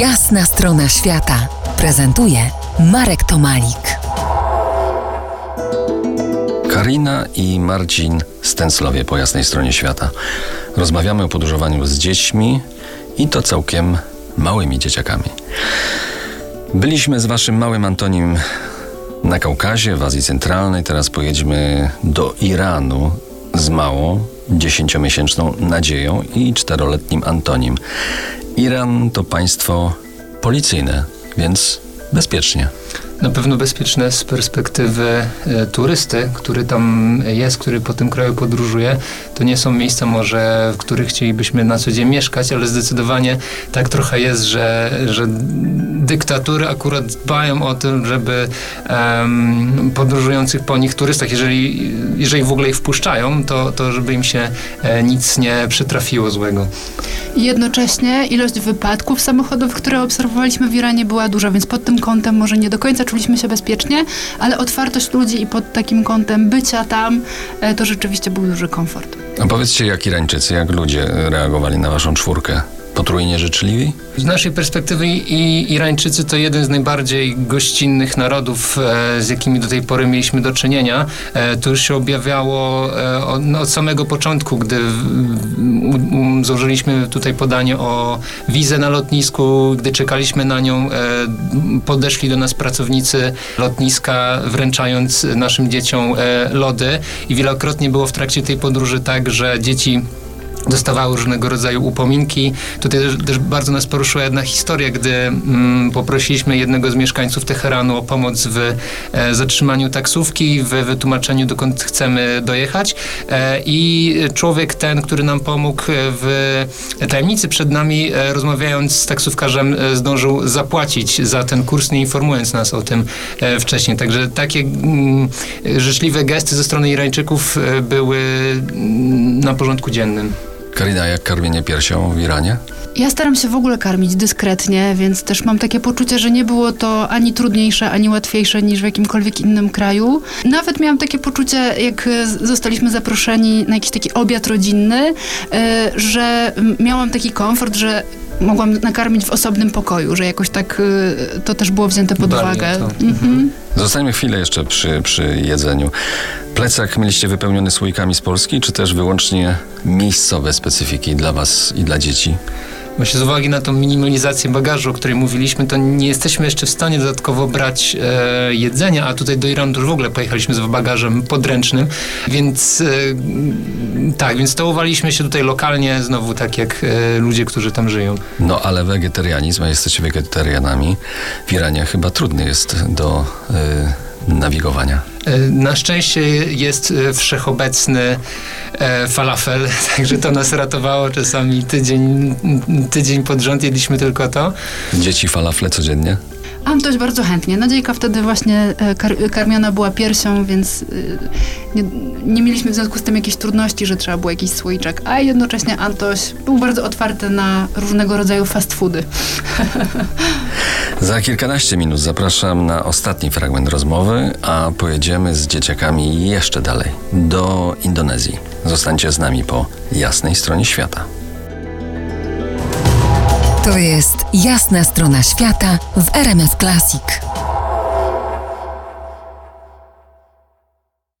Jasna strona świata prezentuje Marek Tomalik. Karina i Marcin Stęclowie po jasnej stronie świata. Rozmawiamy o podróżowaniu z dziećmi i to całkiem małymi dzieciakami. Byliśmy z waszym małym Antonim na Kaukazie, w Azji Centralnej. Teraz pojedźmy do Iranu z małą, dziesięciomiesięczną Nadzieją i czteroletnim Antonim. Iran to państwo policyjne, więc bezpiecznie. Na pewno bezpieczne z perspektywy e, turysty, który tam jest, który po tym kraju podróżuje. To nie są miejsca może, w których chcielibyśmy na co dzień mieszkać, ale zdecydowanie tak trochę jest, że, że dyktatury akurat dbają o tym, żeby em, podróżujących po nich turystach, jeżeli, jeżeli w ogóle ich wpuszczają, to, to żeby im się e, nic nie przytrafiło złego. I jednocześnie ilość wypadków samochodowych, które obserwowaliśmy w Iranie była duża, więc pod tym kątem może nie do końca czuliśmy się bezpiecznie, ale otwartość ludzi i pod takim kątem bycia tam, e, to rzeczywiście był duży komfort. A powiedzcie, jak Irańczycy, jak ludzie reagowali na waszą czwórkę? Potrójnie życzliwi? Z naszej perspektywy i Irańczycy to jeden z najbardziej gościnnych narodów, e, z jakimi do tej pory mieliśmy do czynienia. E, to już się objawiało e, od, no, od samego początku, gdy złożyliśmy tutaj podanie o wizę na lotnisku, gdy czekaliśmy na nią, podeszli do nas pracownicy lotniska, wręczając naszym dzieciom lody i wielokrotnie było w trakcie tej podróży tak, że dzieci dostawały różnego rodzaju upominki. Tutaj też, też bardzo nas poruszyła jedna historia, gdy mm, poprosiliśmy jednego z mieszkańców Teheranu o pomoc w e, zatrzymaniu taksówki, w wytłumaczeniu dokąd chcemy dojechać e, i człowiek ten, który nam pomógł w tajemnicy przed nami, e, rozmawiając z taksówkarzem, e, zdążył zapłacić za ten kurs, nie informując nas o tym e, wcześniej. Także takie mm, życzliwe gesty ze strony Irańczyków e, były mm, na porządku dziennym. Karina, jak karmienie piersią w Iranie? Ja staram się w ogóle karmić dyskretnie, więc też mam takie poczucie, że nie było to ani trudniejsze, ani łatwiejsze niż w jakimkolwiek innym kraju. Nawet miałam takie poczucie, jak zostaliśmy zaproszeni na jakiś taki obiad rodzinny, e, że miałam taki komfort, że mogłam nakarmić w osobnym pokoju, że jakoś tak e, to też było wzięte pod uwagę. to. Mhm. Zostańmy chwilę jeszcze przy, przy jedzeniu. Plecak mieliście wypełniony słoikami z Polski, czy też wyłącznie miejscowe specyfiki dla was i dla dzieci? Właśnie z uwagi na tą minimalizację bagażu, o której mówiliśmy, to nie jesteśmy jeszcze w stanie dodatkowo brać e, jedzenia, a tutaj do Iranu już w ogóle pojechaliśmy z bagażem podręcznym, więc e, tak, więc stołowaliśmy się tutaj lokalnie, znowu tak jak e, ludzie, którzy tam żyją. No ale wegetarianizm, a jesteście wegetarianami, w Iranie chyba trudny jest do y, nawigowania. E, Na szczęście jest e, wszechobecny e, falafel, także to nas ratowało. Czasami tydzień, tydzień pod rząd jedliśmy tylko to. Dzieci falafle codziennie? Antoś bardzo chętnie. Nadziejka wtedy właśnie kar karmiona była piersią, więc nie, nie mieliśmy w związku z tym jakiejś trudności, że trzeba było jakiś słoiczek, a jednocześnie Antoś był bardzo otwarty na różnego rodzaju fast foody. Za kilkanaście minut zapraszam na ostatni fragment rozmowy, a pojedziemy z dzieciakami jeszcze dalej, do Indonezji. Zostańcie z nami po jasnej stronie świata. To jest Jasna strona świata w RMS Classic.